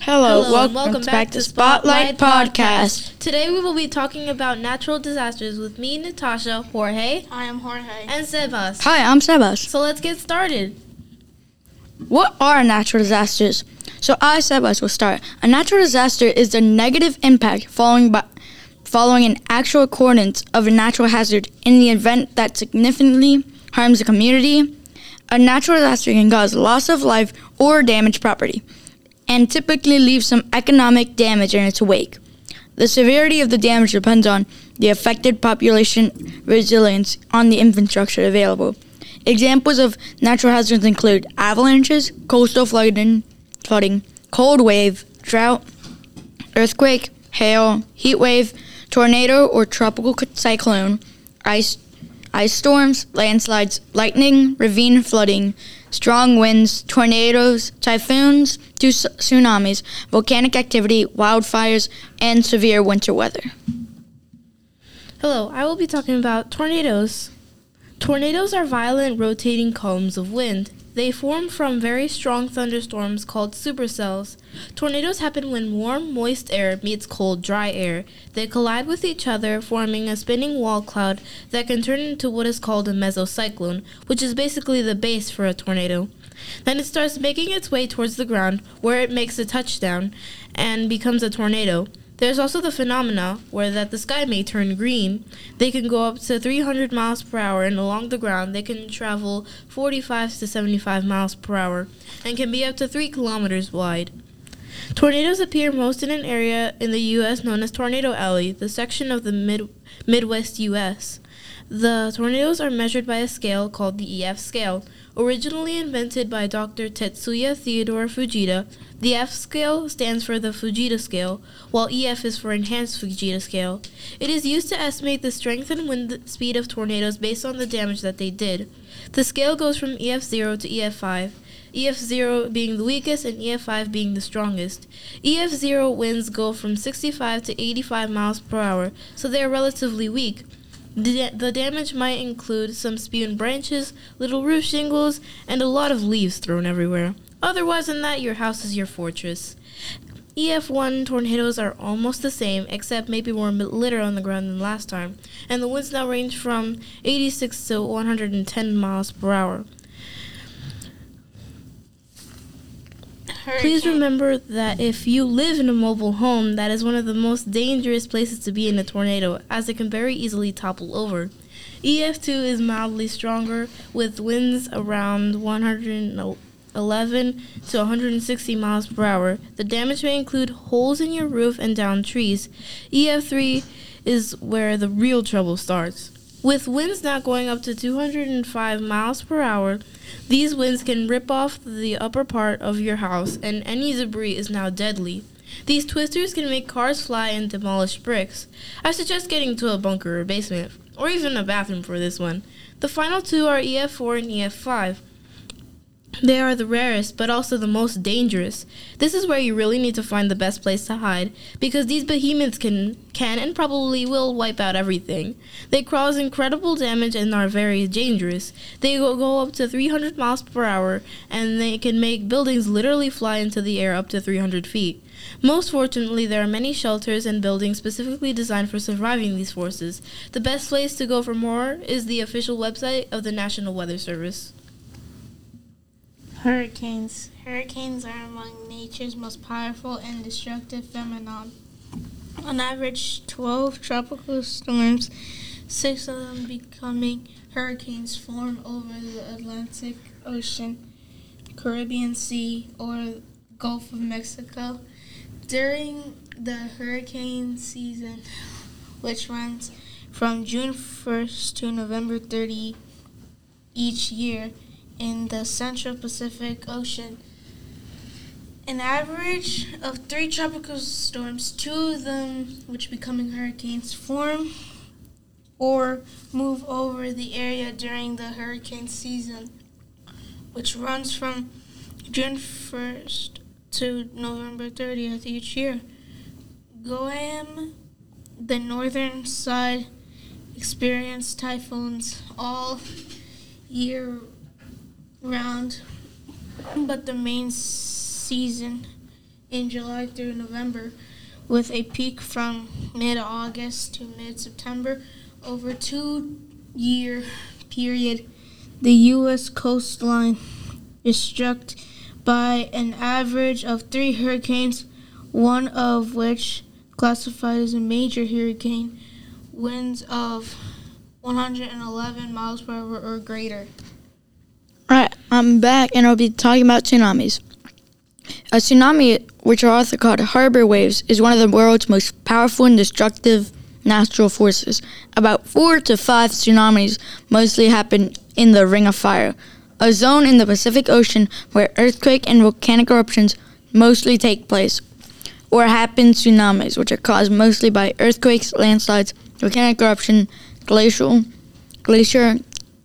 Hello, Hello, welcome, welcome back, to Spotlight Podcast. Today we will be talking about natural disasters with me, Natasha, Jorge, I am Jorge. and Sebas. Hi, I'm Sebas. So let's get started. What are natural disasters? So I, Sebas, will start. A natural disaster is the negative impact following by, following an actual occurrence of a natural hazard in the event that significantly harms a community. A natural disaster can cause loss of life or damage property, and typically leave some economic damage in its wake. The severity of the damage depends on the affected population resilience on the infrastructure available. Examples of natural hazards include avalanches, coastal flooding, flooding, cold wave, drought, earthquake, hail, heat wave, tornado or tropical cyclone, ice, ice storms, landslides, lightning, riverine flooding, strong winds, tornadoes, typhoons, tsunamis, volcanic activity, wildfires, and severe winter weather. Hello, I will be talking about tornadoes. Tornadoes are violent rotating columns of wind. They form from very strong thunderstorms called supercells. Tornadoes happen when warm, moist air meets cold, dry air. They collide with each other, forming a spinning wall cloud that can turn into what is called a mesocyclone, which is basically the base for a tornado. Then it starts making its way towards the ground, where it makes a touchdown and becomes a tornado. There's also the phenomena where that the sky may turn green. They can go up to 300 miles per hour, and along the ground they can travel 45 to 75 miles per hour, and can be up to 3 kilometers wide. Tornadoes appear most in an area in the U.S. known as Tornado Alley, the section of the mid- Midwest U.S. The tornadoes are measured by a scale called the EF scale, originally invented by Dr. Tetsuya Theodore Fujita. The F scale stands for the Fujita scale, while EF is for Enhanced Fujita scale. It is used to estimate the strength and wind speed of tornadoes based on the damage that they did. The scale goes from EF0 to EF5. EF0 being the weakest and EF5 being the strongest. EF0 winds go from 65 to 85 miles per hour, so they are relatively weak. The, the damage might include some spewed branches, little roof shingles, and a lot of leaves thrown everywhere. Otherwise than that, your house is your fortress. EF1 tornadoes are almost the same, except maybe more litter on the ground than last time, and the winds now range from 86 to 110 miles per hour. Please remember that if you live in a mobile home, that is one of the most dangerous places to be in a tornado, as it can very easily topple over. EF2 is mildly stronger, with winds around 111 to 160 miles per hour. The damage may include holes in your roof and downed trees. EF3 is where the real trouble starts. With winds now going up to 205 miles per hour, these winds can rip off the upper part of your house, and any debris is now deadly. These twisters can make cars fly and demolish bricks. I suggest getting to a bunker or basement, or even a bathroom for this one. The final two are EF4 and EF5. They are the rarest, but also the most dangerous. This is where you really need to find the best place to hide, because these behemoths can, can and probably will wipe out everything. They cause incredible damage and are very dangerous. They will go up to 300 miles per hour, and they can make buildings literally fly into the air up to 300 feet. Most fortunately, there are many shelters and buildings specifically designed for surviving these forces. The best place to go for more is the official website of the National Weather Service. Hurricanes. Hurricanes are among nature's most powerful and destructive phenomenon. On average, 12 tropical storms, six of them becoming hurricanes, form over the Atlantic Ocean, Caribbean Sea, or Gulf of Mexico. During the hurricane season, which runs from June 1st to November 30 each year, in the Central Pacific Ocean. An average of three tropical storms, two of them which becoming hurricanes, form or move over the area during the hurricane season, which runs from June 1st to November 30th each year. Guam, the northern side, experience typhoons all year round, but the main season in July through November, with a peak from mid August to mid September. Over two year period, the U.S. coastline is struck by an average of three hurricanes, one of which classified as a major hurricane, winds of 111 miles per hour or greater. I'm back and I'll be talking about tsunamis. A tsunami, which are also called harbor waves, is one of the world's most powerful and destructive natural forces. About four to five tsunamis mostly happen in the Ring of Fire, a zone in the Pacific Ocean where earthquake and volcanic eruptions mostly take place, or happen tsunamis, which are caused mostly by earthquakes, landslides, volcanic eruption, glacial, glacier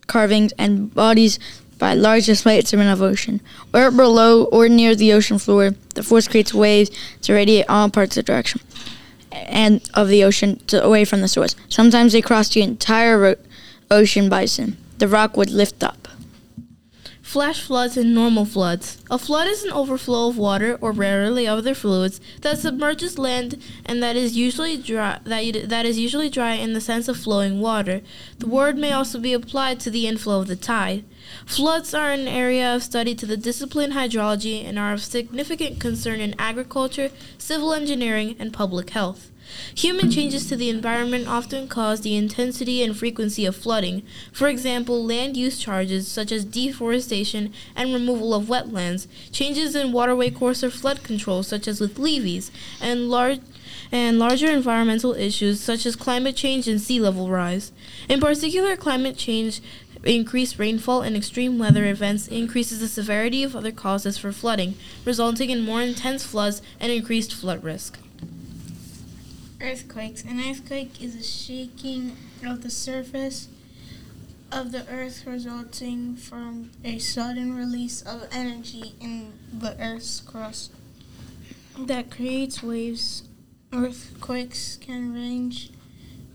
carvings, and bodies by large displacement of ocean. Where below or near the ocean floor, the force creates waves to radiate all parts of the direction and of the ocean to, away from the source. Sometimes they cross the entire ro- ocean basin. The rock would lift up. Flash floods and normal floods. A flood is an overflow of water or rarely other fluids that submerges land and that is usually dry that, that is usually dry in the sense of flowing water. The word may also be applied to the inflow of the tide. Floods are an area of study to the discipline hydrology and are of significant concern in agriculture, civil engineering, and public health. Human changes to the environment often cause the intensity and frequency of flooding. For example, land use charges such as deforestation and removal of wetlands, changes in waterway course or flood control such as with levees, and large and larger environmental issues such as climate change and sea level rise. In particular, climate change increased rainfall and extreme weather events increases the severity of other causes for flooding, resulting in more intense floods and increased flood risk. Earthquakes. An earthquake is a shaking of the surface of the earth resulting from a sudden release of energy in the earth's crust that creates waves. Earthquakes can range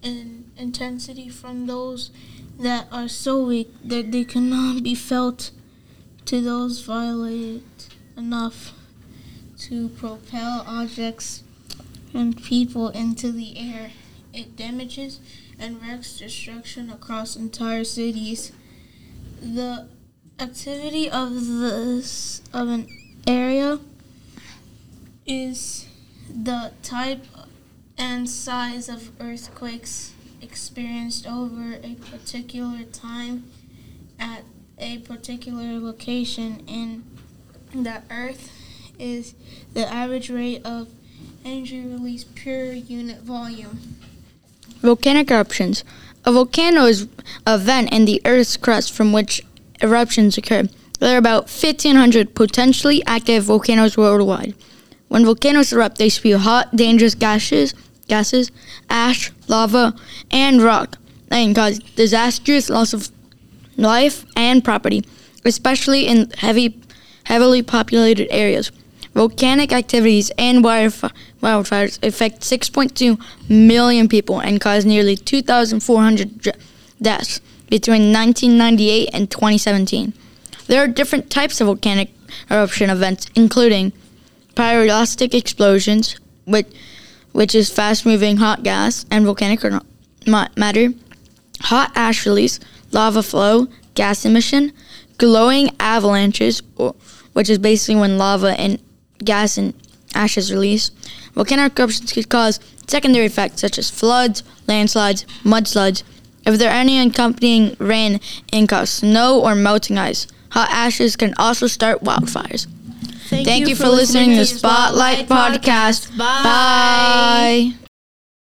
in intensity from those that are so weak that they cannot be felt to those violent enough to propel objects and people into the air. It damages and wreaks destruction across entire cities. The activity of this of an area is the type and size of earthquakes experienced over a particular time at a particular location in the earth is the average rate of energy release per unit volume. Volcanic eruptions. A volcano is a vent in the Earth's crust from which eruptions occur. There are about 1,500 potentially active volcanoes worldwide. When volcanoes erupt, they spew hot, dangerous gases, gases, ash, lava, and rock, and cause disastrous loss of life and property, especially in heavy, heavily populated areas. Volcanic activities and wildfires affect 6.2 million people and cause nearly 2,400 deaths between 1998 and 2017. There are different types of volcanic eruption events, including pyroclastic explosions, which, which is fast moving hot gas and volcanic matter, hot ash release, lava flow, gas emission, glowing avalanches, which is basically when lava and gas and ashes release. Volcanic eruptions could cause secondary effects such as floods, landslides, mudslides. If there are any accompanying rain, it cause snow or melting ice. Hot ashes can also start wildfires. Thank, Thank you, you, for listening to Spotlight, Spotlight Podcast. Podcast. Bye. Bye.